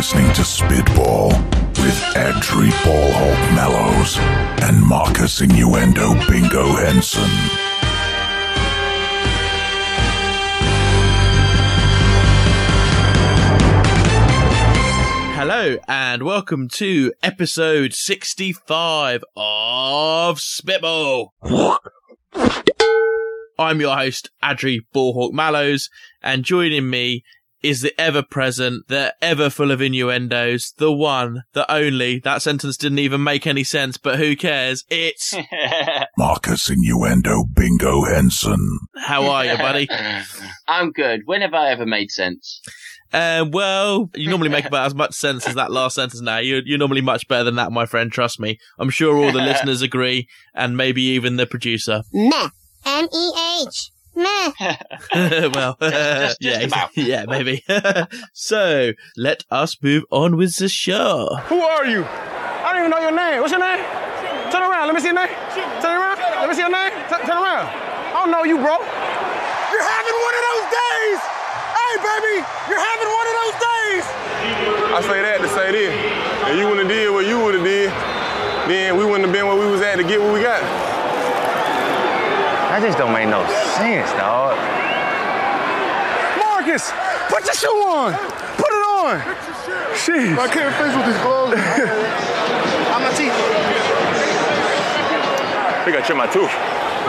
listening to Spitball with Adri Ballhawk Mellows and Marcus Innuendo Bingo Henson. Hello and welcome to episode 65 of Spitball. I'm your host, Adri Ballhawk Mallows, and joining me is the ever present, the ever full of innuendos, the one, the only. That sentence didn't even make any sense, but who cares? It's Marcus Innuendo Bingo Henson. how are you, buddy? I'm good. When have I ever made sense? Um, well, you normally make about as much sense as that last sentence now. You're, you're normally much better than that, my friend. Trust me. I'm sure all the listeners agree, and maybe even the producer. Meh. M-E-H. Meh. well, just- just yeah, about. yeah, maybe. so let us move on with the show. Who are you? I don't even know your name. What's your name? Turn around. Let me see your name. Turn around. Let me see your name. Turn, turn around. I don't know you, bro. You're having one of those days. Hey, baby, you're having one of those days. I say that to say this. If you wouldn't have did what you would have did, then we wouldn't have been where we was at to get what we got. That just don't make no sense, dog. Marcus, put your shoe on. Put it on. Jeez. I can't face with these clothes. I'm not teeth. I think I chipped my tooth.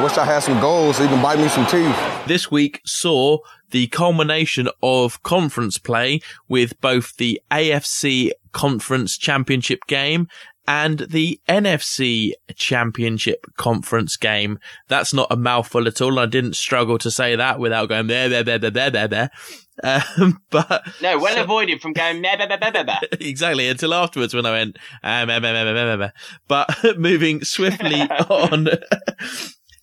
Wish I had some gold so you can buy me some teeth. This week saw the culmination of conference play with both the AFC Conference Championship game and the NFC Championship Conference game. That's not a mouthful at all. I didn't struggle to say that without going there, there, there, there, there, there, there. Um, but No, well avoided from going meh, meh, meh. exactly until afterwards when I went, um, um, um, um, um, um, um. but moving swiftly on.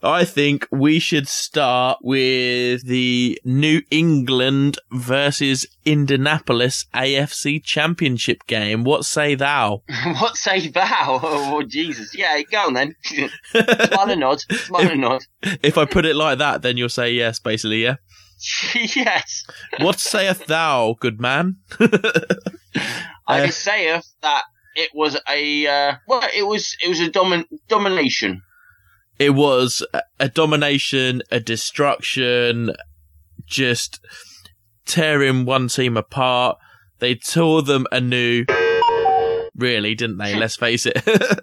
I think we should start with the New England versus Indianapolis AFC Championship game. What say thou? what say thou? Oh, Jesus. Yeah, go on then. Smile and nod. Smile and nod. If I put it like that, then you'll say yes, basically, yeah. yes. What sayeth thou, good man? I Uh, uh, that it was a, uh, well, it was, it was a domin- domination. It was a- domination, a destruction, just tearing one team apart. They tore them anew. Really, didn't they? Let's face it.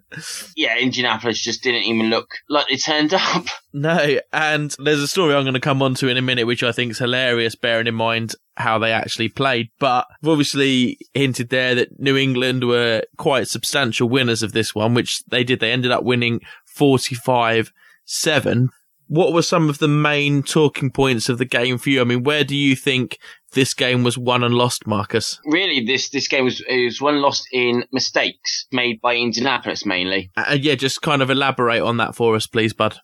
Yeah, Indianapolis just didn't even look like they turned up. no, and there's a story I'm going to come on to in a minute, which I think is hilarious, bearing in mind how they actually played. But I've obviously hinted there that New England were quite substantial winners of this one, which they did. They ended up winning 45 7. What were some of the main talking points of the game for you? I mean, where do you think this game was won and lost, Marcus? Really, this, this game was, was one lost in mistakes made by Indianapolis mainly. Uh, yeah, just kind of elaborate on that for us, please, bud.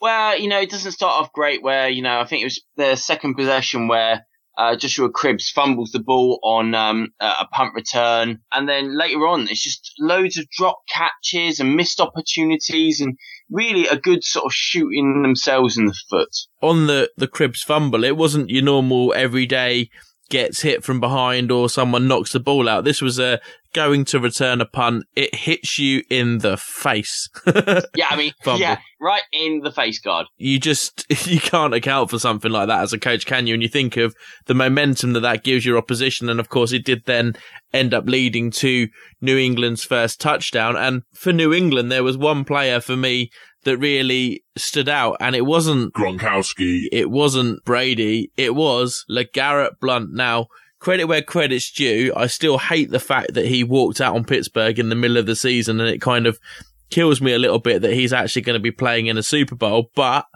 Well, you know, it doesn't start off great where, you know, I think it was the second possession where uh, Joshua Cribbs fumbles the ball on um, a a punt return. And then later on, it's just loads of drop catches and missed opportunities and really a good sort of shooting themselves in the foot. on the the Cribbs fumble, it wasn't your normal everyday gets hit from behind or someone knocks the ball out. This was a going to return a punt. It hits you in the face. Yeah, I mean, Fumble. yeah, right in the face guard. you just you can't account for something like that as a coach, can you? And you think of the momentum that that gives your opposition, and of course, it did then end up leading to New England's first touchdown. And for New England, there was one player for me that really stood out, and it wasn't Gronkowski. it wasn't Brady. It was LeGarrette Blunt. Now, credit where credit's due. I still hate the fact that he walked out on Pittsburgh in the middle of the season and it kind of kills me a little bit that he's actually going to be playing in a Super Bowl. But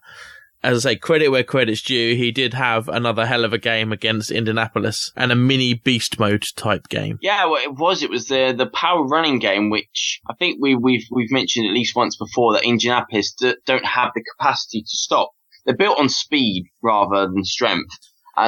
as I say, credit where credit's due. He did have another hell of a game against Indianapolis and a mini beast mode type game. Yeah, well, it was. It was the the power running game, which I think we, we've we've mentioned at least once before that Indianapolis d- don't have the capacity to stop. They're built on speed rather than strength.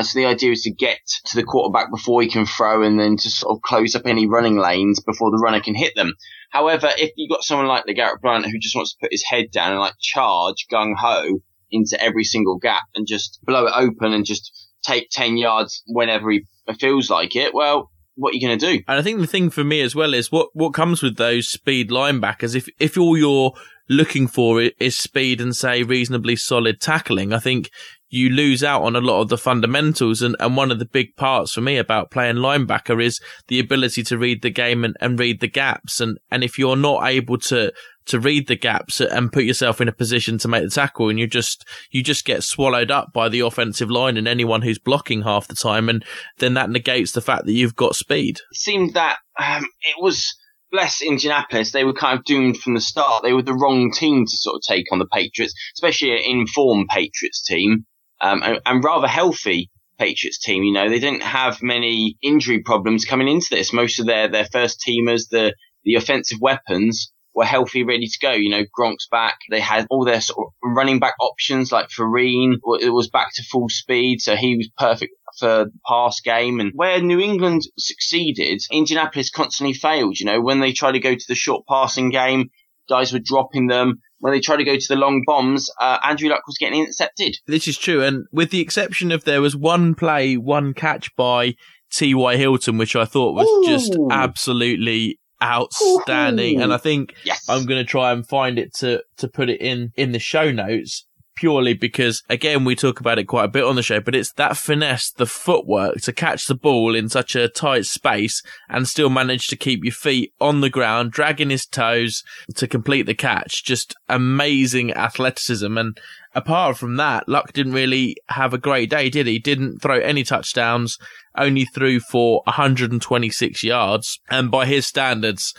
So the idea is to get to the quarterback before he can throw and then to sort of close up any running lanes before the runner can hit them. However, if you've got someone like LeGarrette Blunt who just wants to put his head down and like charge gung ho into every single gap and just blow it open and just take 10 yards whenever he feels like it, well, what are you going to do? And I think the thing for me as well is what, what comes with those speed linebackers. If, if all you're looking for is speed and say reasonably solid tackling, I think you lose out on a lot of the fundamentals. And, and one of the big parts for me about playing linebacker is the ability to read the game and, and read the gaps. And, and if you're not able to, to read the gaps and put yourself in a position to make the tackle and you just you just get swallowed up by the offensive line and anyone who's blocking half the time and then that negates the fact that you've got speed it seemed that um, it was bless Indianapolis, they were kind of doomed from the start. They were the wrong team to sort of take on the Patriots, especially an informed Patriots team, um, and, and rather healthy Patriots team. You know, they didn't have many injury problems coming into this. Most of their, their first teamers, the, the offensive weapons were healthy, ready to go. You know, Gronk's back. They had all their sort of running back options like Vereen it was back to full speed. So he was perfect for the pass game. And where New England succeeded, Indianapolis constantly failed. You know, when they tried to go to the short passing game, guys were dropping them. When they tried to go to the long bombs, uh, Andrew Luck was getting intercepted. This is true. And with the exception of there was one play, one catch by T.Y. Hilton, which I thought was Ooh. just absolutely outstanding. Ooh. And I think yes. I'm going to try and find it to, to put it in, in the show notes purely because again, we talk about it quite a bit on the show, but it's that finesse, the footwork to catch the ball in such a tight space and still manage to keep your feet on the ground, dragging his toes to complete the catch. Just amazing athleticism. And apart from that, Luck didn't really have a great day, did he? Didn't throw any touchdowns only threw for 126 yards, and by his standards,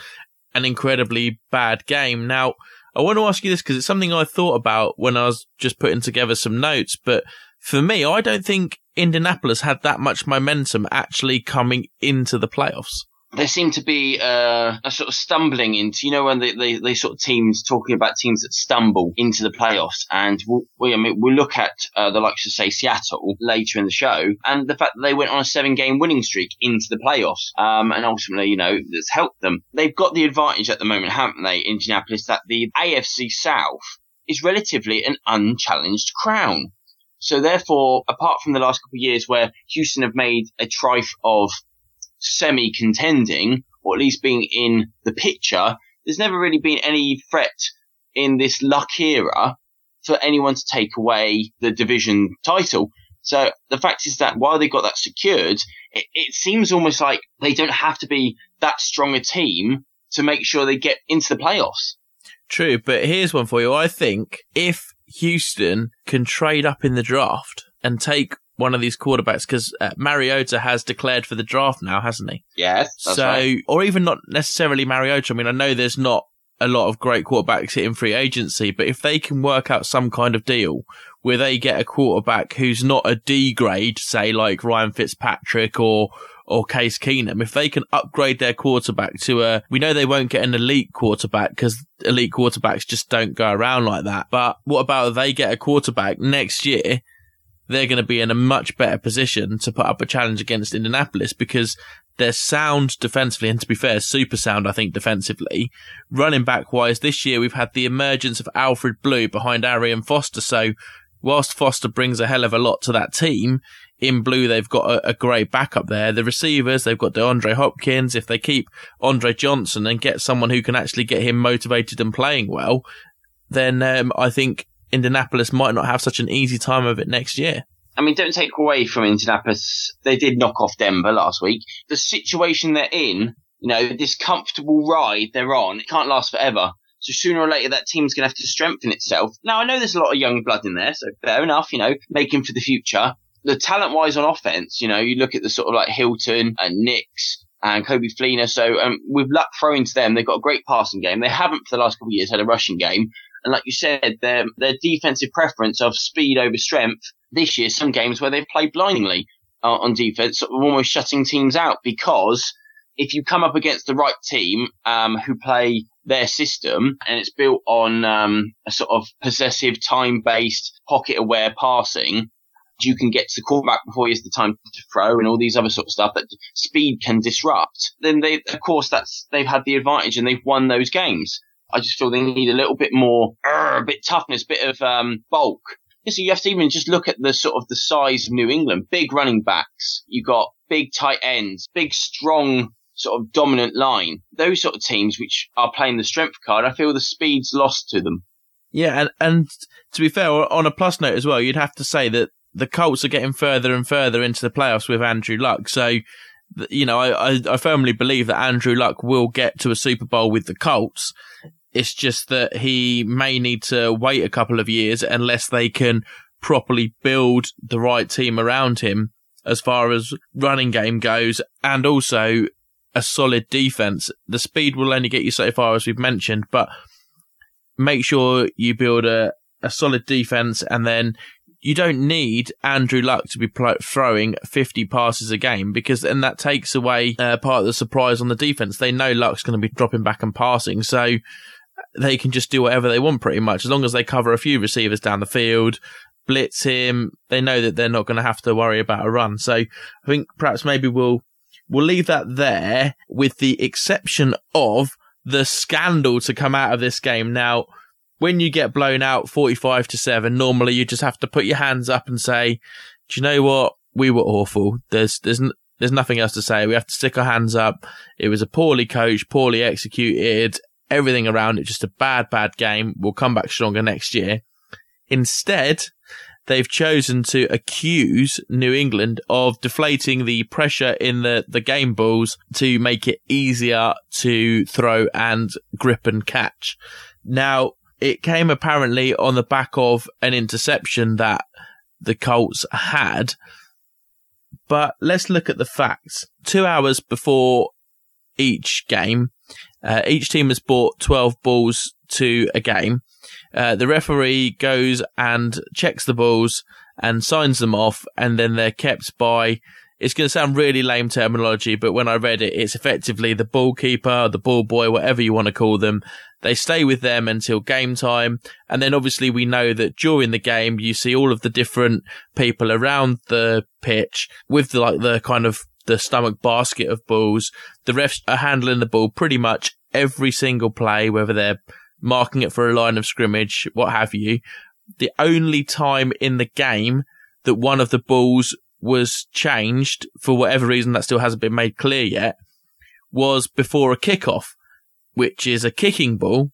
an incredibly bad game. Now, I want to ask you this because it's something I thought about when I was just putting together some notes, but for me, I don't think Indianapolis had that much momentum actually coming into the playoffs there seemed to be uh, a sort of stumbling into, you know, when they, they, they sort of teams talking about teams that stumble into the playoffs. And we, I mean, we look at uh, the likes of, say, Seattle later in the show and the fact that they went on a seven game winning streak into the playoffs. Um, and ultimately, you know, that's helped them. They've got the advantage at the moment, haven't they, Indianapolis, that the AFC South is relatively an unchallenged crown. So therefore, apart from the last couple of years where Houston have made a trife of semi contending, or at least being in the picture, there's never really been any threat in this luck era for anyone to take away the division title. So the fact is that while they've got that secured, it, it, seems almost like they don't have to be that strong a team to make sure they get into the playoffs. True, but here's one for you. I think if Houston can trade up in the draft and take one of these quarterbacks because uh, Mariota has declared for the draft now, hasn't he? Yes. so, right. or even not necessarily Mariota. I mean, I know there's not a lot of great quarterbacks hitting free agency, but if they can work out some kind of deal where they get a quarterback who's not a D grade, say like Ryan Fitzpatrick or or Case Keenum, if they can upgrade their quarterback to a, we know they won't get an elite quarterback because elite quarterbacks just don't go around like that. But what about if they get a quarterback next year they're going to be in a much better position to put up a challenge against Indianapolis because they're sound defensively, and to be fair, super sound, I think, defensively. Running back wise, this year we've had the emergence of Alfred Blue behind Arian Foster. So, whilst Foster brings a hell of a lot to that team, in blue they've got a, a great backup there. The receivers, they've got DeAndre Hopkins. If they keep Andre Johnson and get someone who can actually get him motivated and playing well, then um, I think Indianapolis might not have such an easy time of it next year. I mean, don't take away from Indianapolis. They did knock off Denver last week. The situation they're in, you know, this comfortable ride they're on, it can't last forever. So sooner or later, that team's going to have to strengthen itself. Now, I know there's a lot of young blood in there, so fair enough, you know, making for the future. The talent wise on offense, you know, you look at the sort of like Hilton and Nicks and Coby Fleener. So um, with luck throwing to them, they've got a great passing game. They haven't for the last couple of years had a rushing game. And like you said, their their defensive preference of speed over strength this year, some games where they've played blindingly uh, on defense, almost shutting teams out because if you come up against the right team um, who play their system and it's built on um, a sort of possessive, time-based, pocket-aware passing, you can get to the quarterback before he has the time to throw and all these other sort of stuff that speed can disrupt. Then they, of course, that's they've had the advantage and they've won those games. I just feel they need a little bit more, uh, a bit toughness, bit of um, bulk. So you have to even just look at the sort of the size of New England. Big running backs. You got big tight ends, big strong sort of dominant line. Those sort of teams which are playing the strength card, I feel the speed's lost to them. Yeah, and and to be fair, on a plus note as well, you'd have to say that the Colts are getting further and further into the playoffs with Andrew Luck. So, you know, I, I, I firmly believe that Andrew Luck will get to a Super Bowl with the Colts. It's just that he may need to wait a couple of years unless they can properly build the right team around him as far as running game goes and also a solid defense. The speed will only get you so far as we've mentioned, but make sure you build a, a solid defense and then you don't need Andrew Luck to be pl- throwing 50 passes a game because then that takes away uh, part of the surprise on the defense. They know Luck's going to be dropping back and passing, so they can just do whatever they want pretty much as long as they cover a few receivers down the field, blitz him. They know that they're not going to have to worry about a run. So I think perhaps maybe we'll we'll leave that there with the exception of the scandal to come out of this game. Now, when you get blown out 45 to 7, normally you just have to put your hands up and say, do you know what? We were awful. There's, there's, there's nothing else to say. We have to stick our hands up. It was a poorly coached, poorly executed, everything around it, just a bad, bad game. We'll come back stronger next year. Instead, they've chosen to accuse New England of deflating the pressure in the, the game balls to make it easier to throw and grip and catch. Now, it came apparently on the back of an interception that the Colts had. But let's look at the facts. Two hours before each game, uh, each team has bought 12 balls to a game. Uh, the referee goes and checks the balls and signs them off, and then they're kept by. It's going to sound really lame terminology, but when I read it, it's effectively the ball keeper, the ball boy, whatever you want to call them. They stay with them until game time. And then obviously we know that during the game, you see all of the different people around the pitch with the, like the kind of the stomach basket of balls. The refs are handling the ball pretty much every single play, whether they're marking it for a line of scrimmage, what have you. The only time in the game that one of the balls was changed for whatever reason that still hasn't been made clear yet was before a kickoff, which is a kicking ball,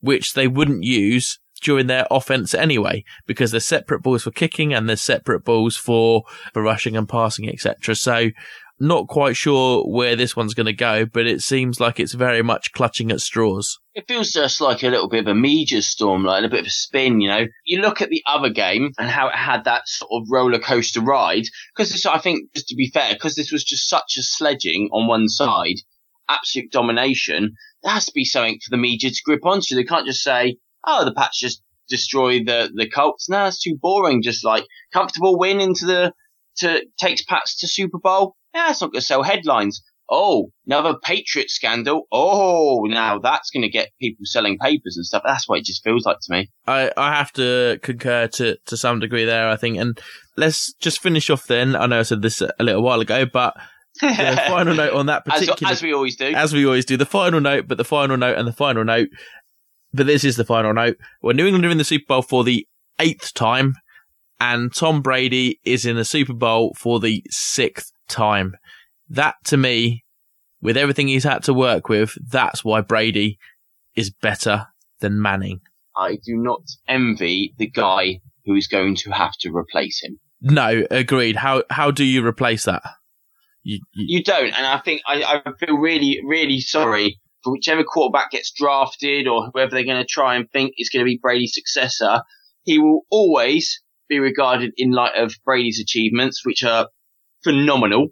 which they wouldn't use during their offense anyway, because there's separate balls for kicking and there's separate balls for, for rushing and passing, etc. So not quite sure where this one's going to go, but it seems like it's very much clutching at straws. It feels just like a little bit of a media storm, like a bit of a spin, you know. You look at the other game and how it had that sort of roller coaster ride, because I think, just to be fair, because this was just such a sledging on one side, absolute domination, there has to be something for the media to grip onto. They can't just say, oh, the Pats just destroy the, the Colts. No, it's too boring. Just like comfortable win into the, to, takes Pats to Super Bowl. Yeah, it's not going to sell headlines. Oh, another Patriot scandal. Oh, now that's going to get people selling papers and stuff. That's what it just feels like to me. I, I have to concur to, to some degree there, I think. And let's just finish off then. I know I said this a little while ago, but the final note on that particular. As, as, we always do. As we always do. The final note, but the final note and the final note. But this is the final note. Well, New England are in the Super Bowl for the eighth time, and Tom Brady is in the Super Bowl for the sixth time. That to me, with everything he's had to work with, that's why Brady is better than Manning. I do not envy the guy who is going to have to replace him. No, agreed. How how do you replace that? You, you, you don't, and I think I, I feel really, really sorry for whichever quarterback gets drafted or whoever they're going to try and think is going to be Brady's successor. He will always be regarded in light of Brady's achievements, which are phenomenal,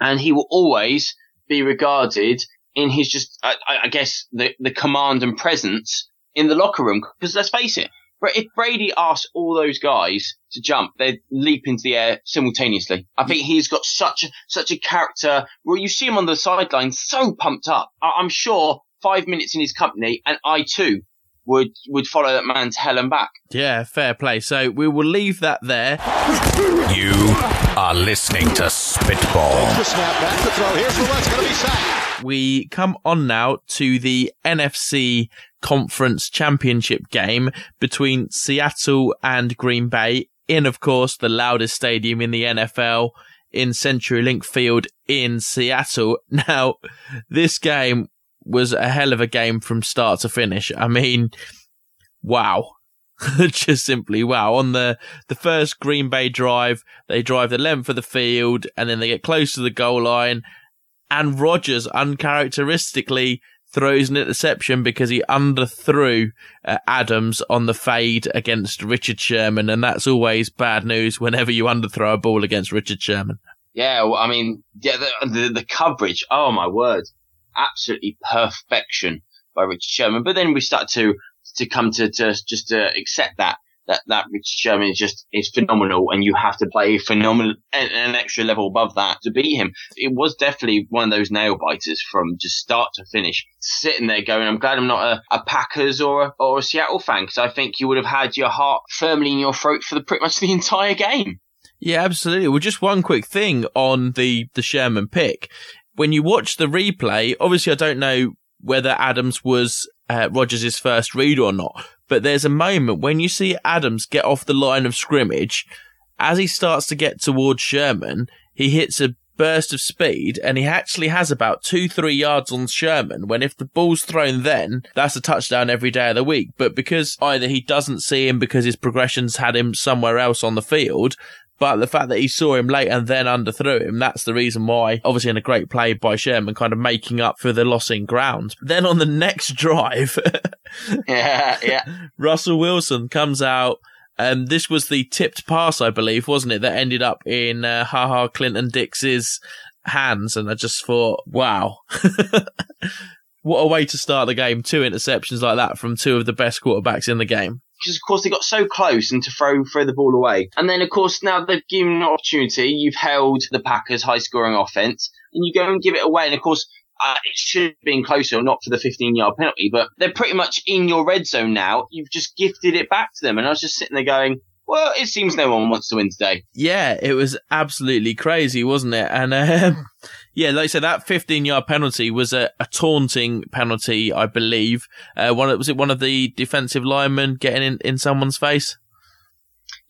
and he will always be regarded in his just, I, I guess, the the command and presence in the locker room. Because let's face it, if Brady asks all those guys to jump, they'd leap into the air simultaneously. I think he's got such a, such a character. Well, you see him on the sideline, so pumped up. I'm sure five minutes in his company, and I too would would follow that man to hell and back. Yeah, fair play. So we will leave that there. You are listening to Spitball. We come on now to the NFC Conference Championship game between Seattle and Green Bay in, of course, the loudest stadium in the NFL. in CenturyLink Field in Seattle. Now, this game was a hell of a game from start to finish. I mean, wow. Just simply wow. On the, the first Green Bay drive, they drive the length of the field and then they get close to the goal line and Rodgers uncharacteristically throws an interception because he underthrew uh, Adams on the fade against Richard Sherman, and that's always bad news whenever you underthrow a ball against Richard Sherman. Yeah, well, I mean, yeah, the, the, the coverage. Oh my word, absolutely perfection by Richard Sherman. But then we start to to come to, to just to accept that that that Richard Sherman is just is phenomenal, and you have to play phenomenal an, an extra level above that to beat him. It was definitely one of those nail biters from just start to finish. Sitting there going, I'm glad I'm not a, a Packers or a, or a Seattle fan because I think you would have had your heart firmly in your throat for the pretty much the entire game. Yeah, absolutely. Well, just one quick thing on the the Sherman pick. When you watch the replay, obviously I don't know whether Adams was uh, Rodgers' first read or not, but there's a moment when you see Adams get off the line of scrimmage, as he starts to get towards Sherman, he hits a burst of speed and he actually has about two, three yards on Sherman when if the ball's thrown then, that's a touchdown every day of the week. But because either he doesn't see him because his progressions had him somewhere else on the field, but the fact that he saw him late and then underthrew him, that's the reason why, obviously in a great play by Sherman, kind of making up for the loss in ground. Then on the next drive, yeah, yeah. Russell Wilson comes out. And this was the tipped pass, I believe, wasn't it? That ended up in uh, Ha Ha Clinton-Dix's hands. And I just thought, wow. what a way to start the game. Two interceptions like that from two of the best quarterbacks in the game because of course they got so close and to throw throw the ball away. And then of course now they've given an opportunity. You've held the Packers' high scoring offense, and you go and give it away. And of course. Uh, it should have been closer, not for the 15 yard penalty, but they're pretty much in your red zone now. You've just gifted it back to them. And I was just sitting there going, well, it seems no one wants to win today. Yeah, it was absolutely crazy, wasn't it? And um, yeah, like I said, that 15 yard penalty was a, a, taunting penalty, I believe. Uh, one was it one of the defensive linemen getting in, in someone's face?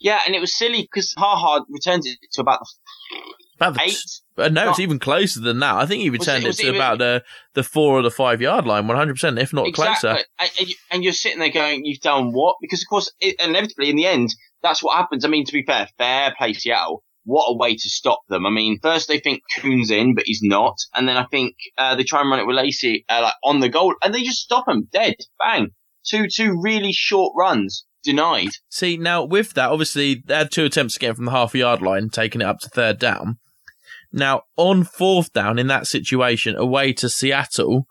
Yeah, and it was silly because Ha Ha returned it to about the about the, eight. Uh, no, it's even closer than that. I think he returned it, it, to about the the four or the five yard line, one hundred percent, if not exactly. closer. And, and, you're sitting there going, "You've done what?" Because of course, it, inevitably in the end, that's what happens. I mean, to be fair, fair play Seattle. What a way to stop them. I mean, first they think Kuhn's in, but he's not. And then I think, uh, they try and run it with Lacy, uh, like on the goal and they just stop him dead. Bang. Two, two really short runs denied. See, now with that, obviously they had two attempts again from the half yard line, taking it up to third down. Now, on fourth down in that situation, away to Seattle,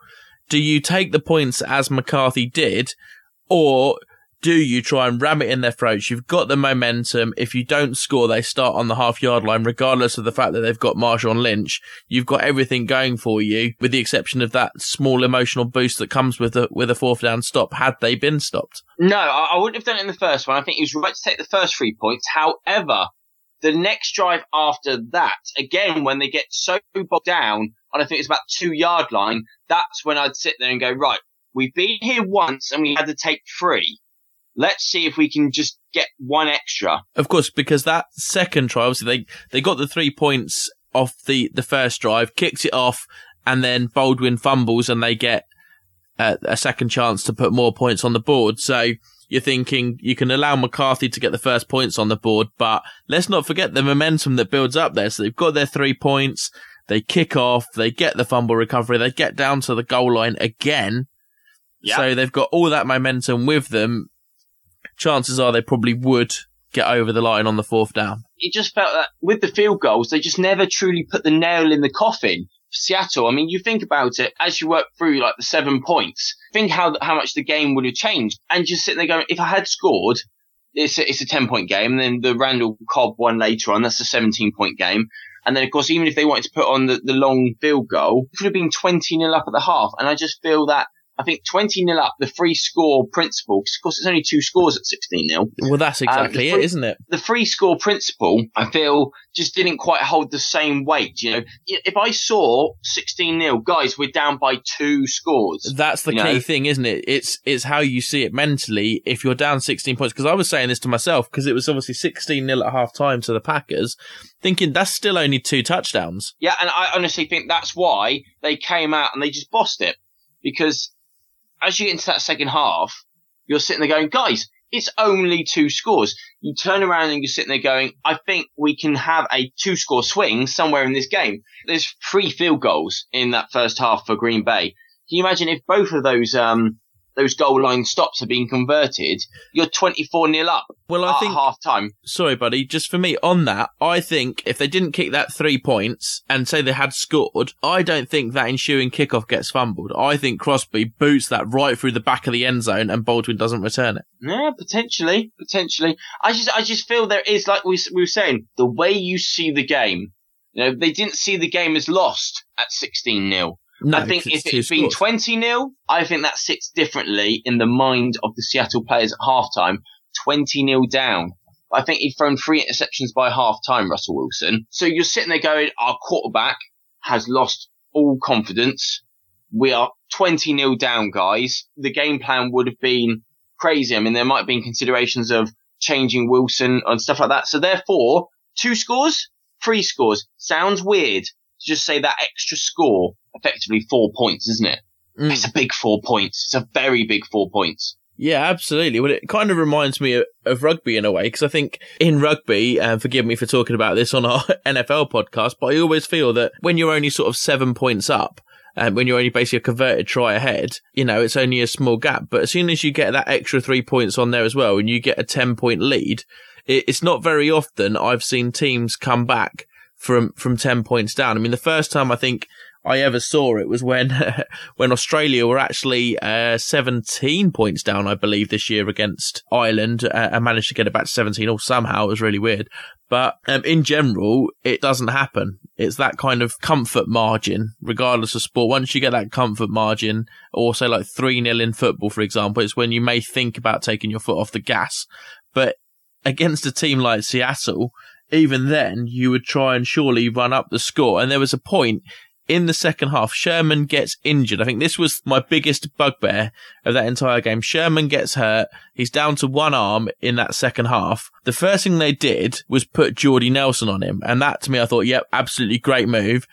do you take the points as McCarthy did, or do you try and ram it in their throats? You've got the momentum. If you don't score, they start on the half yard line, regardless of the fact that they've got Marshawn Lynch. You've got everything going for you, with the exception of that small emotional boost that comes with a with a fourth down stop. Had they been stopped? No, I, I wouldn't have done it in the first one. I think he was right to take the first three points. However, the next drive after that, again, when they get so bogged down, and I think it's about two yard line, that's when I'd sit there and go, right, we've been here once and we had to take three let's see if we can just get one extra. Of course, because that second try, obviously they, they got the three points off the, the first drive, kicks it off, and then Baldwin fumbles and they get a, a second chance to put more points on the board. So you're thinking you can allow McCarthy to get the first points on the board, but let's not forget the momentum that builds up there. So they've got their three points. They kick off. They get the fumble recovery. They get down to the goal line again. Yep. So they've got all that momentum with them chances are they probably would get over the line on the fourth down. It just felt that with the field goals, they just never truly put the nail in the coffin. Seattle, I mean, you think about it as you work through like the seven points, think how, how much the game would have changed and just sitting there going, if I had scored, it's a, it's a 10 point game. Then the Randall Cobb one later on, that's a 17 point game. And then, of course, even if they wanted to put on the, the long field goal, it could have been 20 nil up at the half. And I just feel that I think 20 nil up, the free score principle, 'cause of course it's only two scores at 16 nil. Well, that's um, exactly free- it, isn't it? The free score principle, I feel, just didn't quite hold the same weight. You know, if I saw 16 nil, guys, we're down by two scores. That's the key know? thing, isn't it? It's it's how you see it mentally. If you're down 16 points, because I was saying this to myself because it was obviously 16 nil at half time to the Packers, thinking that's still only two touchdowns. Yeah, and I honestly think that's why they came out and they just bossed it. Because as you get into that second half, you're sitting there going, guys, it's only two scores. You turn around and you're sitting there going, I think we can have a two score swing somewhere in this game. There's three field goals in that first half for Green Bay. Can you imagine if both of those, um, those goal line stops have been converted, you're 24 nil up Well, I at think half time. sorry, buddy, just for me on that, I think if they didn't kick that three points and say they had scored, I don't think that ensuing kickoff gets fumbled. I think Crosby boots that right through the back of the end zone and Baldwin doesn't return it. Yeah, potentially, potentially. I just, I just feel there is, like we, we were saying, the way you see the game. You know, they didn't see the game as lost at 16 0. No, I think if it's been 20 0, I think that sits differently in the mind of the Seattle players at halftime. 20 0 down. I think he'd thrown three interceptions by halftime, Russell Wilson. So you're sitting there going, our quarterback has lost all confidence. We are 20 0 down, guys. The game plan would have been crazy. I mean, there might have been considerations of changing Wilson and stuff like that. So therefore, two scores, three scores. Sounds weird just say that extra score, effectively four points, isn't it? Mm. It's a big four points. It's a very big four points. Yeah, absolutely. Well, it kind of reminds me of, of rugby in a way, because I think in rugby, and forgive me for talking about this on our NFL podcast, but I always feel that when you're only sort of seven points up, and when you're only basically a converted try ahead, you know, it's only a small gap. But as soon as you get that extra three points on there as well, and you get a 10 point lead, it, it's not very often I've seen teams come back from, from 10 points down. I mean, the first time I think I ever saw it was when when Australia were actually uh, 17 points down, I believe, this year against Ireland, uh, and managed to get it back to 17. Or somehow it was really weird. But um, in general, it doesn't happen. It's that kind of comfort margin, regardless of sport. Once you get that comfort margin, or say like 3 0 in football, for example, it's when you may think about taking your foot off the gas. But against a team like Seattle, even then, you would try and surely run up the score. And there was a point in the second half, Sherman gets injured. I think this was my biggest bugbear of that entire game. Sherman gets hurt. He's down to one arm in that second half. The first thing they did was put Jordy Nelson on him. And that to me, I thought, yep, absolutely great move.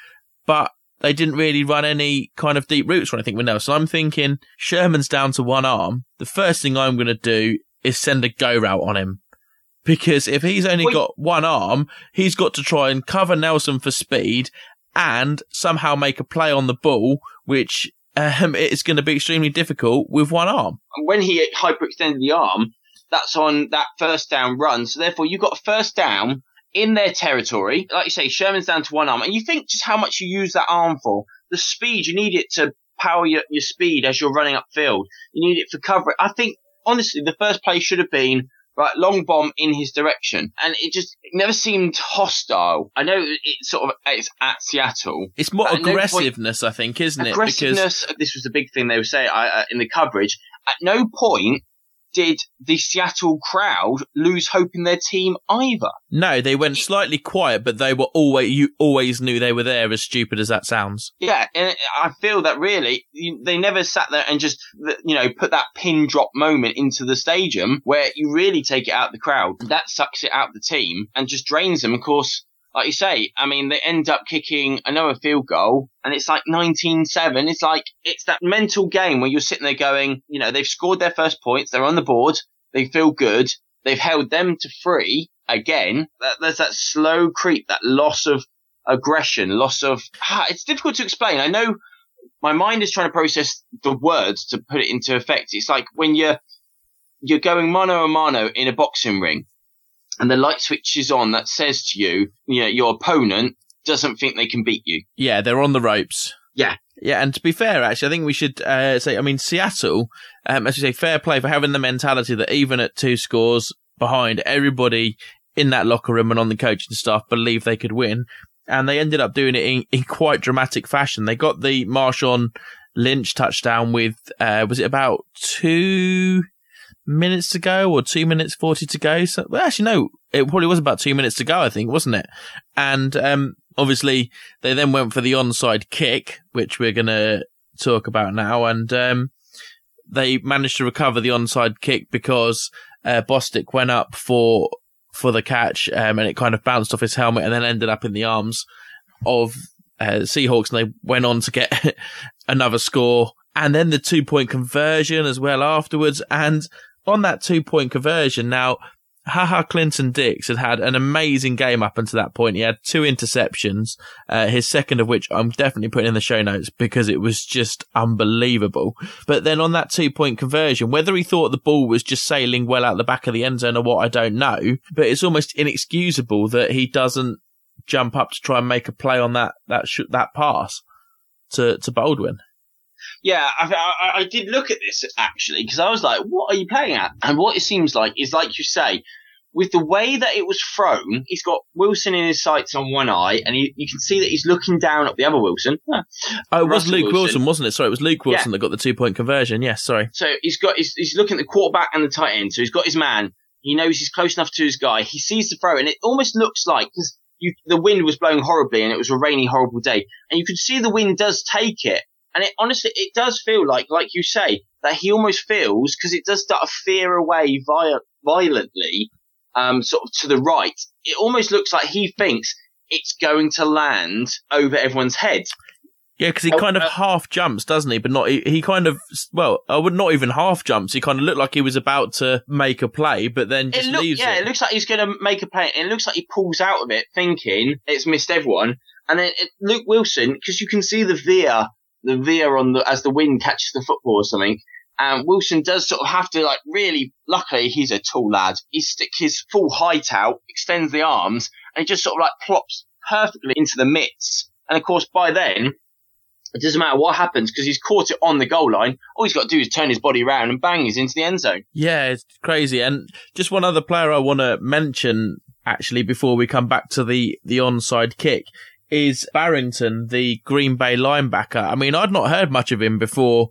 But they didn't really run any kind of deep routes or anything with Nelson. I'm thinking Sherman's down to one arm. The first thing I'm going to do is send a go route on him. Because if he's only Wait. got one arm, he's got to try and cover Nelson for speed and somehow make a play on the ball, which um, it's going to be extremely difficult with one arm. And when he hyperextended the arm, that's on that first down run. So therefore, you got a first down in their territory. Like you say, Sherman's down to one arm, and you think just how much you use that arm for. The speed you need it to power your, your speed as you're running upfield. You need it for coverage. I think honestly, the first play should have been right long bomb in his direction, and it just it never seemed hostile. I know it's sort of it's at Seattle. It's more At no point- aggressiveness, I think, isn't it? Because aggressiveness. This was the big thing they were saying uh, uh, in the coverage. At no point did the Seattle crowd lose hope in their team either. no, they went slightly quiet, but they were always you always knew they were there. As stupid as that sounds. Yeah, and I feel that really you, they never sat there and just you know put that pin drop moment into the stadium where you really take it out of the crowd. That sucks it out of the team and just drains them. Of course, like you say, I mean they end up kicking another field goal and it's like 19-7. It's like it's that mental game where you're sitting there going, you know, they've scored their first points, they're on the board, they feel good, they've held them to three again. There's that slow creep, that loss of aggression, loss of. Ah, it's difficult to explain. I know my mind is trying to process the words to put it into effect. It's like when you're you're going mano a mano in a boxing ring, and the light switch is on that says to you, you know, your opponent doesn't think they can beat you. Yeah, they're on the ropes. Yeah. Yeah, and to be fair, actually, I think we should uh, say, I mean, Seattle, um, as you say, fair play for having the mentality that even at two scores behind, everybody in that locker room and on the coaching staff believed they could win. And they ended up doing it in, in quite dramatic fashion. They got the Marshawn Lynch touchdown with, uh, was it about two minutes to go or two minutes 40 to go? So, well, actually, no, it probably was about two minutes to go, I think, wasn't it? And, um, obviously they then went for the onside kick, which we're going to talk about now. And, um, they managed to recover the onside kick because, uh, Bostic went up for, for the catch, um, and it kind of bounced off his helmet and then ended up in the arms of, uh, Seahawks and they went on to get another score and then the two point conversion as well afterwards. And on that two point conversion, now, Ha Ha Clinton-Dix had had an amazing game up until that point. He had two interceptions, uh, his second of which I'm definitely putting in the show notes because it was just unbelievable. But then on that two point conversion, whether he thought the ball was just sailing well out the back of the end zone or what, I don't know, but it's almost inexcusable that he doesn't jump up to try and make a play on that, that, sh- that pass to, to Baldwin. Yeah, I, I, I did look at this actually because I was like, what are you playing at? And what it seems like is like you say, with the way that it was thrown, he's got Wilson in his sights on one eye, and he, you can see that he's looking down at the other Wilson. Oh, it was Luke Wilson. Wilson. wasn't it? Sorry, it was Luke Wilson Yeah. that got the two point conversion. Yes, sorry. So he's got he's, he's looking at the quarterback and the tight end. So he's got his man. He knows he's close enough to his guy. He sees the throw, and it almost looks like because the wind was blowing horribly, and it was a rainy, horrible day, and you could see the wind does take it. And it honestly, it does feel like, like you say, that he almost feels because it does start to fear away vi- violently, um, sort of to the right. It almost looks like he thinks it's going to land over everyone's head. Yeah, because he Oh, kind of uh, half jumps, doesn't he? But not he, he kind of well, I would not even half jumps. He kind of looked like he was about to make a play, but then It just look, leaves yeah, it. it looks like he's going to make a play. It looks like he pulls out of it thinking it's missed everyone. And then it, Luke Wilson, because you can see the veer, the veer on the, as the wind catches the football or something. And Wilson does sort of have to like really, luckily he's a tall lad. He sticks his full height out, extends the arms, and he just sort of like plops perfectly into the midst. And of course by then, it doesn't matter what happens because he's caught it on the goal line. All he's got to do is turn his body around and bang, he's into the end zone. Yeah, it's crazy. And just one other player I want to mention actually before we come back to the the onside kick is Barrington, the Green Bay linebacker. I mean, I'd not heard much of him before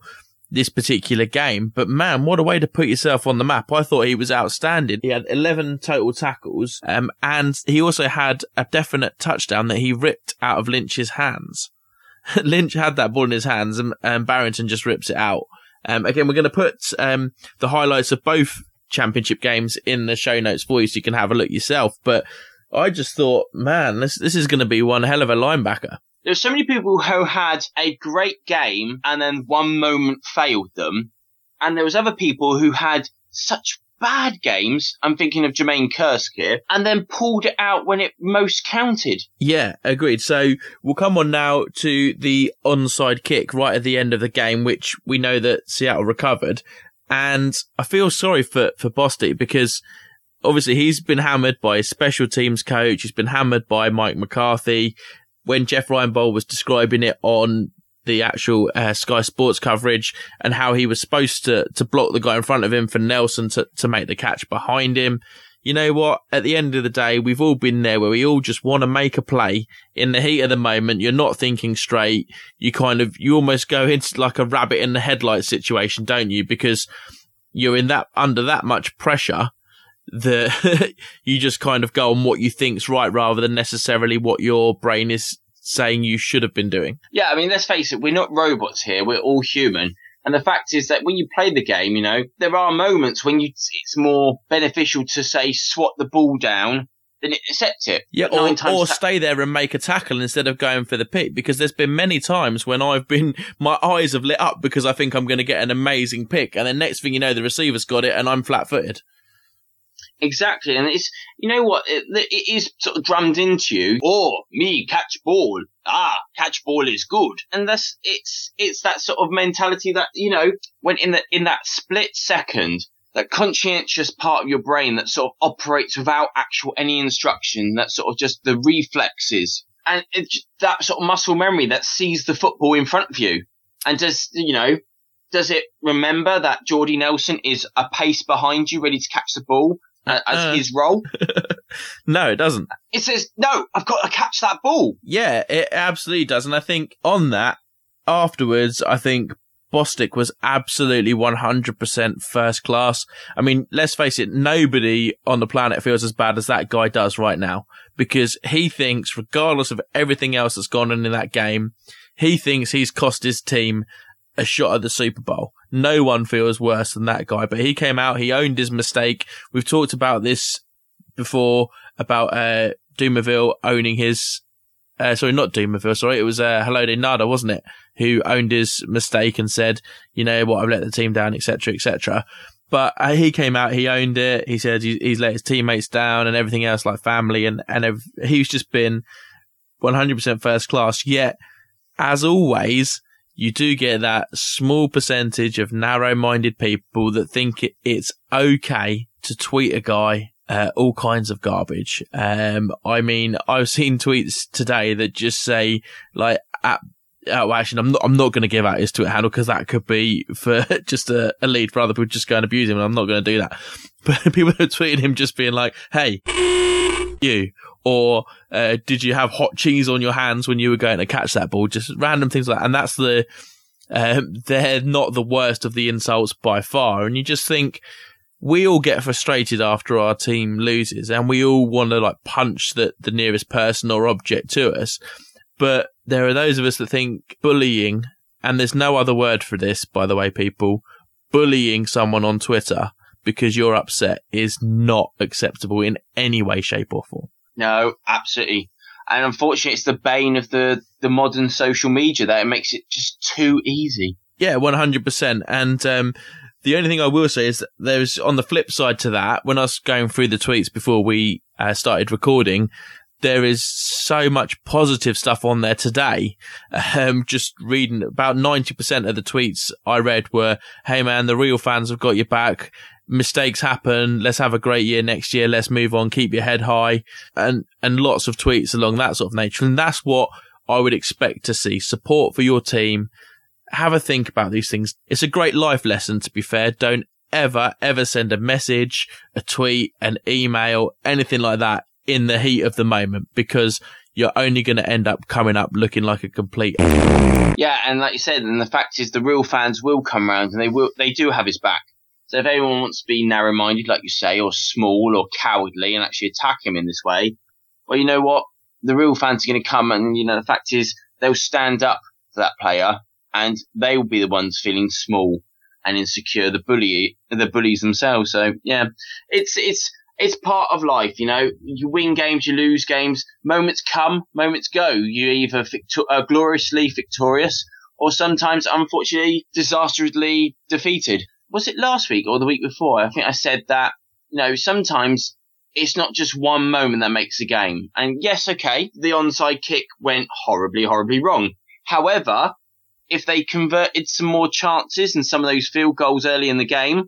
this particular game, but man, what a way to put yourself on the map. I thought he was outstanding. He had 11 total tackles, um, and he also had a definite touchdown that he ripped out of Lynch's hands. Lynch had that ball in his hands and, and Barrington just rips it out. Um, again, we're going to put um, the highlights of both championship games in the show notes for you so you can have a look yourself. But I just thought, man, this this is going to be one hell of a linebacker. There's so many people who had a great game and then one moment failed them. And there was other people who had such bad games. I'm thinking of Jermaine Kearse here and then pulled it out when it most counted. Yeah, agreed. So we'll come on now to the onside kick right at the end of the game, which we know that Seattle recovered. And I feel sorry for, for Bostic because obviously he's been hammered by his special teams coach. He's been hammered by Mike McCarthy. When Jeff Reinebold was describing it on the actual uh, Sky Sports coverage and how he was supposed to, to block the guy in front of him for Nelson to, to make the catch behind him. You know what? At the end of the day, we've all been there where we all just want to make a play in the heat of the moment. You're not thinking straight. You kind of, you almost go into like a rabbit in the headlights situation, don't you? Because you're in that, under that much pressure that you just kind of go on what you think's right rather than necessarily what your brain is saying you should have been doing. Yeah, I mean, let's face it, we're not robots here. We're all human. And the fact is that when you play the game, you know, there are moments when you, it's more beneficial to say swat the ball down than accept it. Yeah, or, or ta- stay there and make a tackle instead of going for the pick because there's been many times when I've been, my eyes have lit up because I think I'm going to get an amazing pick. And then next thing you know, the receiver's got it and I'm flat footed. Exactly, and it's you know what it, it is sort of drummed into you. Oh, me catch ball. Ah, catch ball is good, and that's it's it's that sort of mentality that you know when in the in that split second, that conscientious part of your brain that sort of operates without actual any instruction, that sort of just the reflexes and it, that sort of muscle memory that sees the football in front of you, and does you know does it remember that Jordy Nelson is a pace behind you, ready to catch the ball as Uh. his role? No, it doesn't. It says, no, I've got to catch that ball. Yeah, it absolutely does. And I think on that, afterwards, I think Bostic was absolutely 100% first class. I mean, let's face it, nobody on the planet feels as bad as that guy does right now because he thinks, regardless of everything else that's gone on in that game, he thinks he's cost his team a shot at the Super Bowl. No one feels worse than that guy, but he came out, he owned his mistake. We've talked about this before about, uh, Dumervil owning his uh, sorry, not Dumervil, sorry, it was uh, Haloti Ngata, wasn't it? Who owned his mistake and said, you know what, I've let the team down, etc., etc. But uh, he came out, he owned it. He said he, he's let his teammates down and everything else, like family, and and he's just been 100% first class. Yet, as always, you do get that small percentage of narrow-minded people that think it's okay to tweet a guy uh, all kinds of garbage. Um, I mean, I've seen tweets today that just say like, at, oh, actually, I'm not, I'm not going to give out his Twitter handle because that could be for just a, a lead for other people just go and abuse him. And I'm not going to do that. But people are tweeting him just being like, Hey, you, or, uh, did you have hot cheese on your hands when you were going to catch that ball? Just random things like that. And that's the, um, they're not the worst of the insults by far. And you just think, we all get frustrated after our team loses and we all want to like punch the, the nearest person or object to us. But there are those of us that think bullying, and there's no other word for this, by the way, people, bullying someone on Twitter because you're upset is not acceptable in any way, shape or form. No, absolutely. And unfortunately, it's the bane of the, the modern social media that it makes it just too easy. Yeah, 100%. And, um, the only thing I will say is that there's on the flip side to that, when I was going through the tweets before we uh, started recording, there is so much positive stuff on there today. Um, just reading about 90% of the tweets I read were, Hey man, the real fans have got your back. Mistakes happen. Let's have a great year next year. Let's move on. Keep your head high and, and lots of tweets along that sort of nature. And that's what I would expect to see support for your team have a think about these things. It's a great life lesson, to be fair. Don't ever, ever send a message, a tweet, an email, anything like that in the heat of the moment because you're only going to end up coming up looking like a complete. Yeah, and like you said, and the fact is, the real fans will come around and they will, they do have his back. So if anyone wants to be narrow-minded, like you say, or small or cowardly, and actually attack him in this way, well, you know what? The real fans are going to come, and you know the fact is, they'll stand up for that player, and they will be the ones feeling small and insecure. The bully, the bullies themselves. So yeah, it's it's it's part of life, you know. You win games, you lose games. Moments come, moments go. You either victor- uh, gloriously victorious, or sometimes, unfortunately, disastrously defeated. Was it last week or the week before? I think I said that. You know, sometimes it's not just one moment that makes a game. And yes, okay, the onside kick went horribly, horribly wrong. However, if they converted some more chances and some of those field goals early in the game,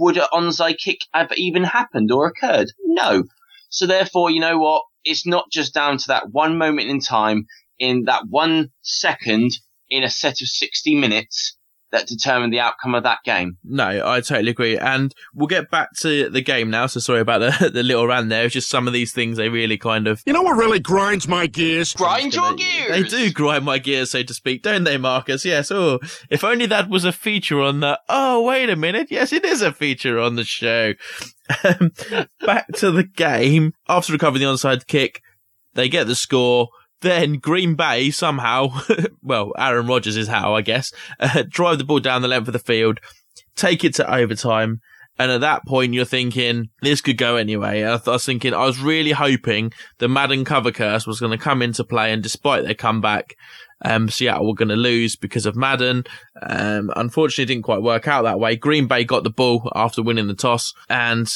would an onside kick have even happened or occurred? No. So therefore, you know what? It's not just down to that one moment in time, in that one second, in a set of 60 minutes that determine the outcome of that game. No, I totally agree. And we'll get back to the game now. So sorry about the, the little rant there. It's just some of these things they really kind of. You know what really grinds my gears? Grind your gears! They do grind my gears, so to speak, don't they, Marcus? Yes. Oh, if only that was a feature on the. Oh, wait a minute. Yes, it is a feature on the show. Um, back to the game. After recovering the onside kick, they get the score. Then Green Bay somehow, well, Aaron Rodgers is how, I guess, uh, drive the ball down the length of the field, take it to overtime. And at that point, you're thinking this could go anyway. I, th- I was thinking, I was really hoping the Madden cover curse was going to come into play. And despite their comeback, um, Seattle were going to lose because of Madden. Um, unfortunately, it didn't quite work out that way. Green Bay got the ball after winning the toss and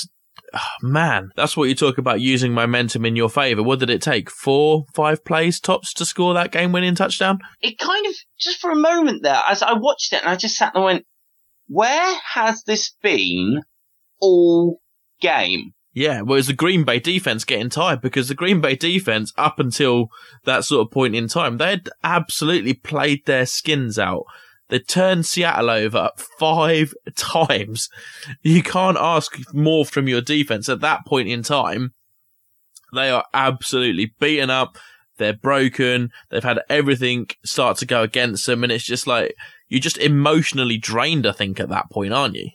oh, man, that's what you talk about using momentum in your favour. What did it take? Four, five plays tops to score that game winning touchdown? It kind of, just for a moment there, as I watched it and I just sat there and went, where has this been all game? Yeah, well, it was the Green Bay defense getting tired because the Green Bay defense, up until that sort of point in time, they'd absolutely played their skins out. They turned Seattle over five times. You can't ask more from your defense at that point in time. They are absolutely beaten up. They're broken. They've had everything start to go against them. And it's just like, you're just emotionally drained, I think, at that point, aren't you?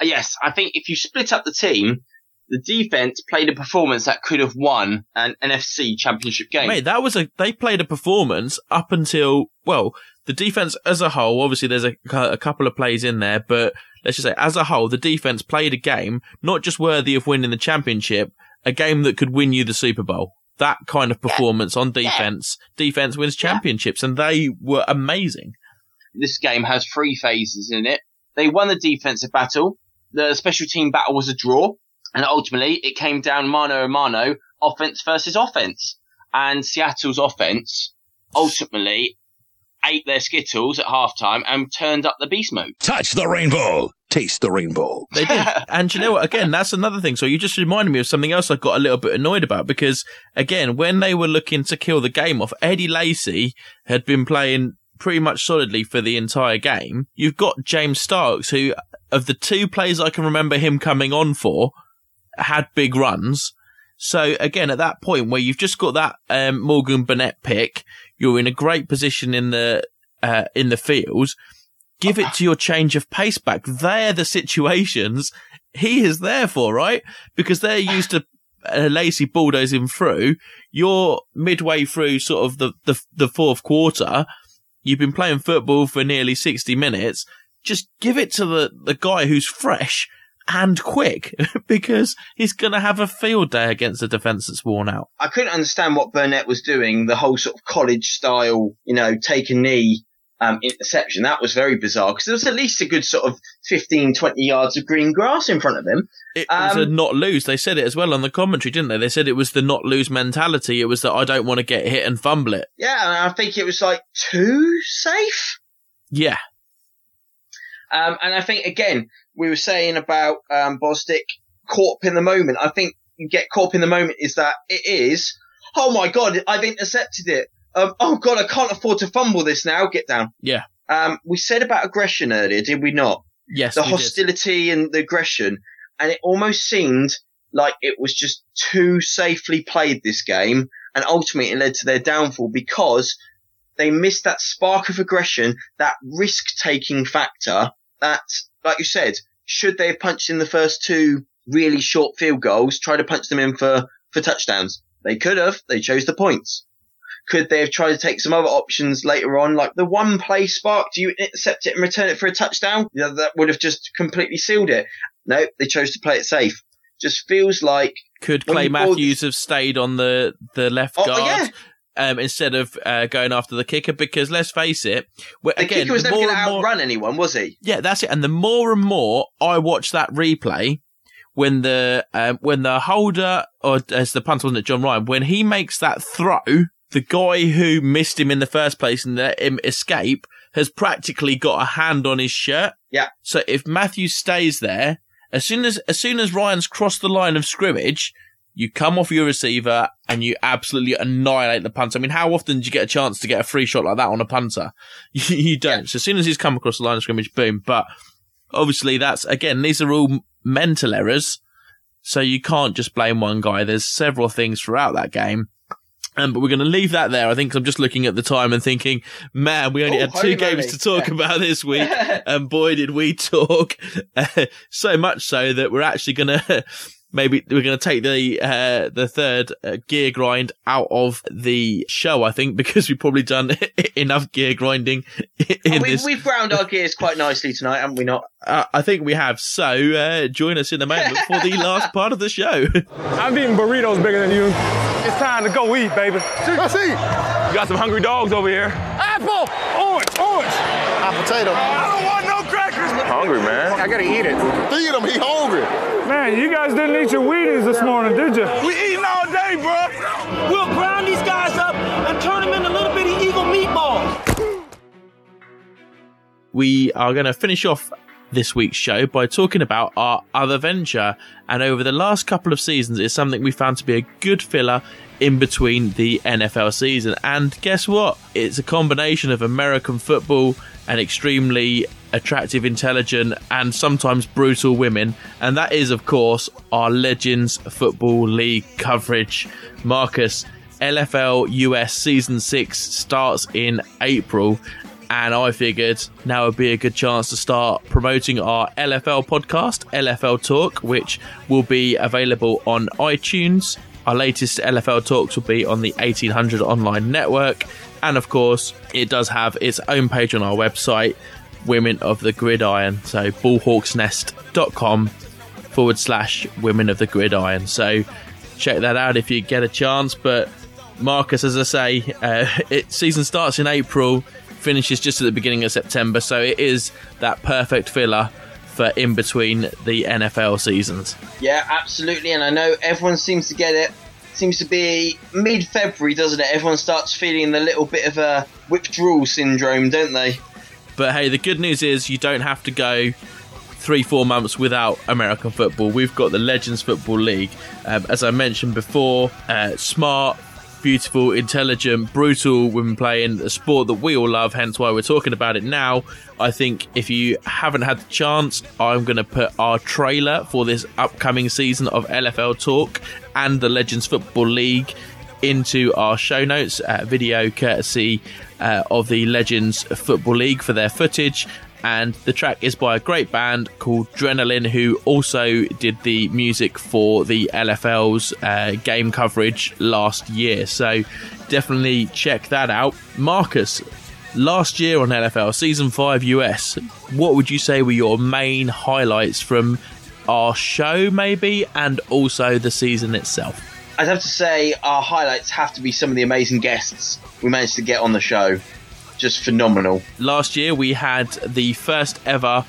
Uh, yes, I think if you split up the team, the defense played a performance that could have won an NFC championship game. Mate, that was a, they played a performance up until, well, the defense as a whole, obviously there's a, a couple of plays in there, but let's just say as a whole, the defense played a game not just worthy of winning the championship, a game that could win you the Super Bowl. That kind of performance on defense, defense wins championships and they were amazing. this game has three phases in it. They won the defensive battle. The special team battle was a draw. And ultimately, it came down mano a mano, offense versus offense. And Seattle's offense ultimately ate their skittles at halftime and turned up the beast mode. Touch the rainbow. Taste the rainbow. They did. and you know what? Again, that's another thing. So you just reminded me of something else I got a little bit annoyed about because again, when they were looking to kill the game off, Eddie Lacy had been playing pretty much solidly for the entire game. You've got James Starks, who of the two plays I can remember him coming on for, had big runs. So again, at that point where you've just got that um, Morgan Burnett pick, you're in a great position in the uh, in the field. Give it to your change of pace back. They're the situations he is there for, right? Because they're used to uh, Lacy bulldozing through. You're midway through sort of the, the the fourth quarter. You've been playing football for nearly sixty minutes. Just give it to the the guy who's fresh and quick because he's going to have a field day against a defense that's worn out. I couldn't understand what Burnett was doing, the whole sort of college style, you know, take a knee um, interception. That was very bizarre because there was at least a good sort of 15, 20 yards of green grass in front of him. It was a Um, not lose. They said it as well on the commentary, didn't they? They said it was the not lose mentality. It was that I don't want to get hit and fumble it. Yeah, and I think it was like too safe. Yeah. Um, and I think again, we were saying about um, Bostick caught up in the moment. I think you get caught in the moment is that it is. Oh my god, I've intercepted it. Um, oh god, I can't afford to fumble this now. Get down. Yeah. Um, we said about aggression earlier, did we not? Yes. the we did. hostility and the aggression, and it almost seemed like it was just too safely played this game, and ultimately it led to their downfall because they missed that spark of aggression, that risk-taking factor. That, like you said, should they have punched in the first two really short field goals, try to punch them in for for touchdowns? They could have. They chose the points. Could they have tried to take some other options later on, like the one play spark? Do you intercept it and return it for a touchdown? Yeah, that would have just completely sealed it. No, they chose to play it safe. Just feels like Could Clay Matthews have stayed on the, the left Oh, guard yeah. Um, instead of uh, going after the kicker? Because let's face it, the again, kicker was never going to and more- outrun anyone, was he? Yeah, that's it. And the more and more I watch that replay, when the um, when the holder or as the punter wasn't it Jon Ryan, when he makes that throw, the guy who missed him in the first place and let him escape has practically got a hand on his shirt. Yeah. So if Matthews stays there, as soon as as soon as Ryan's crossed the line of scrimmage, you come off your receiver and you absolutely annihilate the punter. I mean, how often do you get a chance to get a free shot like that on a punter? You, you don't. So as soon as he's come across the line of scrimmage, boom. But obviously that's, again, these are all mental errors. So you can't just blame one guy. There's several things throughout that game. Um, but we're going to leave that there. I think I'm just looking at the time and thinking, man, we only Oh, had two games to talk Yeah. about this week. and boy, did we talk. so much so that we're actually going to, maybe we're going to take the, uh, the third uh, gear grind out of the show, I think, because we've probably done enough gear grinding in Oh, we, this. we've ground our gears quite nicely tonight, haven't we not? Uh, I think we have. So, uh, join us in a moment for the last part of the show. I'm eating burritos bigger than you. It's time to go eat, baby. Let's eat. You got some hungry dogs over here. Apple, orange, orange. Hot potato. I don't want no crackers. Hungry, man. I gotta eat it. Feed him, he hungry. Man, you guys didn't eat your Wheaties this morning, did you? We eating all day, bro. We'll grind these guys up and turn them into little bitty eagle meatballs. we are going to finish off this week's show by talking about our other venture. And over the last couple of seasons, it's something we found to be a good filler in between the NFL season. And guess what? It's a combination of American football and extremely attractive, intelligent, and sometimes brutal women. And that is, of course, our Legends Football League coverage. Marcus, LFL US Season 6 starts in April, and I figured now would be a good chance to start promoting our LFL podcast, LFL Talk, which will be available on iTunes. Our latest LFL Talks will be on the 1800 Online Network, and of course, it does have its own page on our website, Women of the Gridiron. So, ballhawksnest.com forward slash Women of the Gridiron. So, check that out if you get a chance. But Marcus, as I say, uh, it season starts in April, finishes just at the beginning of September, so it is that perfect filler for in between the NFL seasons. Yeah, absolutely. And I know everyone seems to get it. Seems to be mid February, doesn't it? Everyone starts feeling the little bit of a withdrawal syndrome, don't they? But hey, the good news is you don't have to go three, four months without American football. We've got the Legends Football League. Um, as I mentioned before, uh, smart, beautiful, intelligent, brutal women playing a sport that we all love, hence why we're talking about it now. I think if you haven't had the chance, I'm going to put our trailer for this upcoming season of LFL Talk and the Legends Football League into our show notes, uh, video courtesy uh, of the Legends Football League for their footage and the track is by a great band called Adrenaline, who also did the music for the LFL's uh, game coverage last year. So definitely check that out. Marcus, last year on LFL Season 5 US, what would you say were your main highlights from our show, maybe, and also the season itself? I'd have to say our highlights have to be some of the amazing guests we managed to get on the show just phenomenal. Last year we had the first ever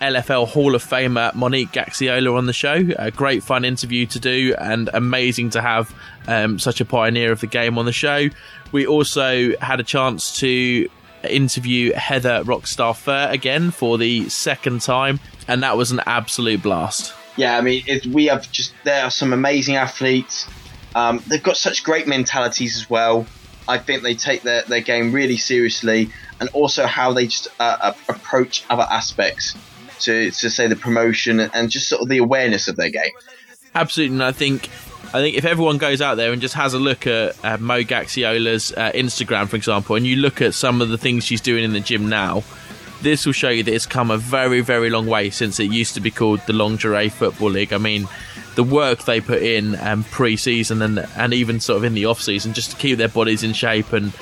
LFL Hall of Famer Monique Gaxiola on the show. A great fun interview to do and amazing to have um, such a pioneer of the game on the show. We also had a chance to interview Heather Rockstar Furr again for the second time, and that was an absolute blast. Yeah, I mean, it, we have just there are some amazing athletes. Um, they've got such great mentalities as well. I think they take their, their game really seriously, and also how they just uh, uh, approach other aspects to, to say the promotion and just sort of the awareness of their game. Absolutely, and I think I think if everyone goes out there and just has a look at uh, Mo Gaxiola's uh, Instagram, for example, and you look at some of the things she's doing in the gym now, this will show you that it's come a very, very long way since it used to be called the Lingerie Football League. I mean, the work they put in um, pre-season and and even sort of in the off-season just to keep their bodies in shape. And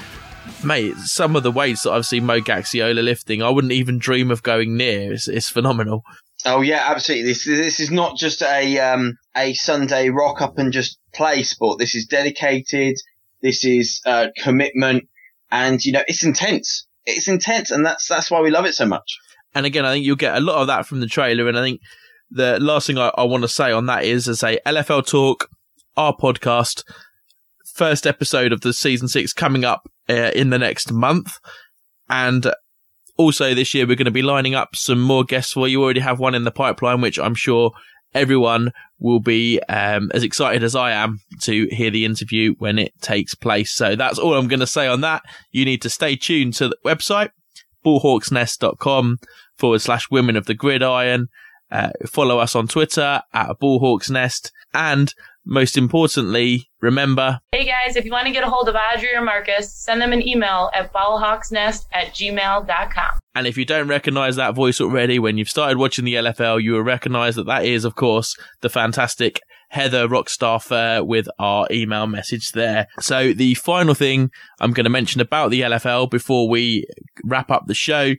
mate some of the weights that I've seen Mo Gaxiola lifting I wouldn't even dream of going near. It's, it's phenomenal. Oh yeah absolutely. This this is not just a um, a Sunday rock up and just play sport. This is dedicated. This is uh, commitment. And you know it's intense. It's intense and that's that's why we love it so much. And again I think you'll get a lot of that from the trailer. And I think the last thing I, I want to say on that is, as a LFL talk, our podcast, first episode of the season six coming up uh, in the next month, and also this year we're going to be lining up some more guests for you. Already have one in the pipeline, which I'm sure everyone will be um, as excited as I am to hear the interview when it takes place. So that's all I'm going to say on that. You need to stay tuned to the website, ballhawksnest.com forward slash women of the gridiron. Uh, follow us on Twitter at Ballhawks Nest. And most importantly, remember. Hey guys, if you want to get a hold of Audrey or Marcus, send them an email at ballhawksnest at gmail.com. And if you don't recognize that voice already, when you've started watching the LFL, you will recognize that that is, of course, the fantastic Heather Rockstar Furr with our email message there. So the final thing I'm going to mention about the LFL before we wrap up the show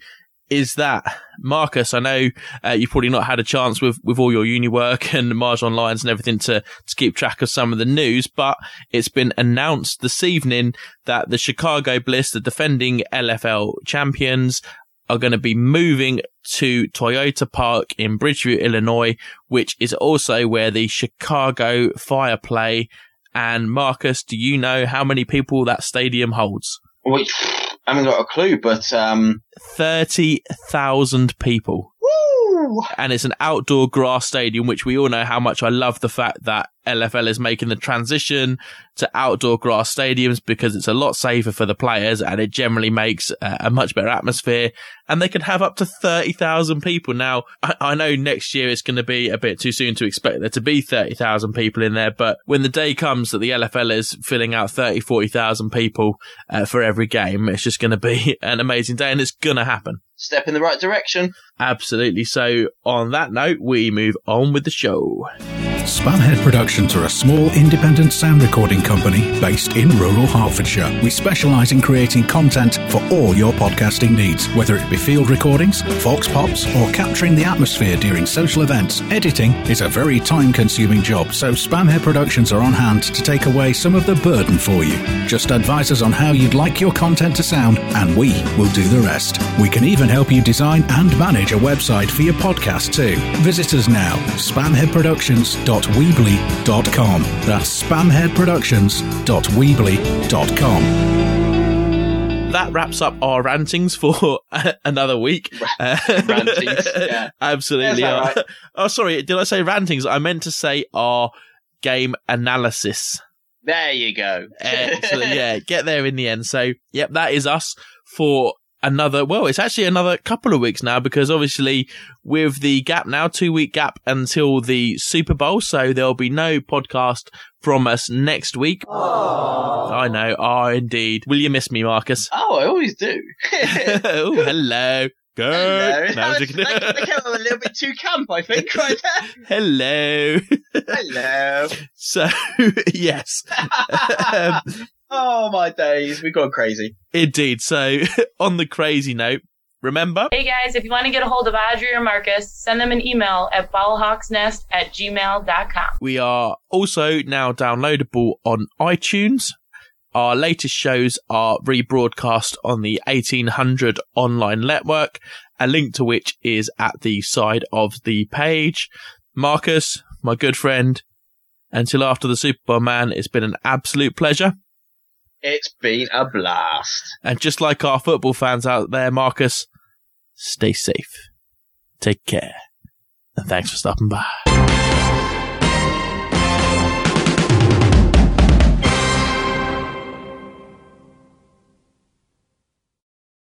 is that Marcus? I know uh, you've probably not had a chance with, with all your uni work and Mars Online's and everything to, to keep track of some of the news, but it's been announced this evening that the Chicago Bliss, the defending LFL champions, are going to be moving to Toyota Park in Bridgeview, Illinois, which is also where the Chicago Fire play. And Marcus, do you know how many people that stadium holds? Wait. I haven't got a clue, but um, thirty thousand people. Woo! And it's an outdoor grass stadium, which we all know how much I love the fact that LFL is making the transition to outdoor grass stadiums because it's a lot safer for the players and it generally makes uh, a much better atmosphere. And they can have up to 30,000 people. Now, I, I know next year it's going to be a bit too soon to expect there to be 30,000 people in there, but when the day comes that the LFL is filling out 30, 40,000 people uh, for every game, it's just going to be an amazing day and it's going to happen. Step in the right direction. Absolutely. So, on that note, we move on with the show. Spamhead Productions are a small independent sound recording company based in rural Hertfordshire. We specialise in creating content for all your podcasting needs, whether it be field recordings, vox pops, or capturing the atmosphere during social events. Editing is a very time consuming job, so Spamhead Productions are on hand to take away some of the burden for you. Just advise us on how you'd like your content to sound, and we will do the rest. We can even help you design and manage a website for your podcast too. Visit us now, spamheadproductions.weebly.com. That's spamheadproductions.weebly.com. that wraps up our rantings for another week. Rantings, yeah. Absolutely. That's all right. Oh, sorry. Did I say rantings? I meant to say our game analysis. There you go. Excellent. yeah, get there in the end. So, yep, that is us for another, well, it's actually another couple of weeks now because obviously with the gap now, two week gap until the Super Bowl. So there'll be no podcast from us next week. I know. Oh, indeed. Will you miss me, Marcus? Oh, I always do. oh, hello. Go. Hello. No, I'm they, they came up a little bit too camp, I think, right there. hello. Hello. so, yes. um, oh my days, we've gone crazy. indeed. So, on the crazy note, remember, Hey guys, if you want to get a hold of Audrey or Marcus, send them an email at ballhawksnest at gmail.com. we are also now downloadable on iTunes. Our latest shows are rebroadcast on the 1800 online network, a link to which is at the side of the page. Marcus, my good friend, until after the Super Bowl, man, it's been an absolute pleasure. It's been a blast. And just like our football fans out there, Marcus, stay safe, take care, and thanks for stopping by.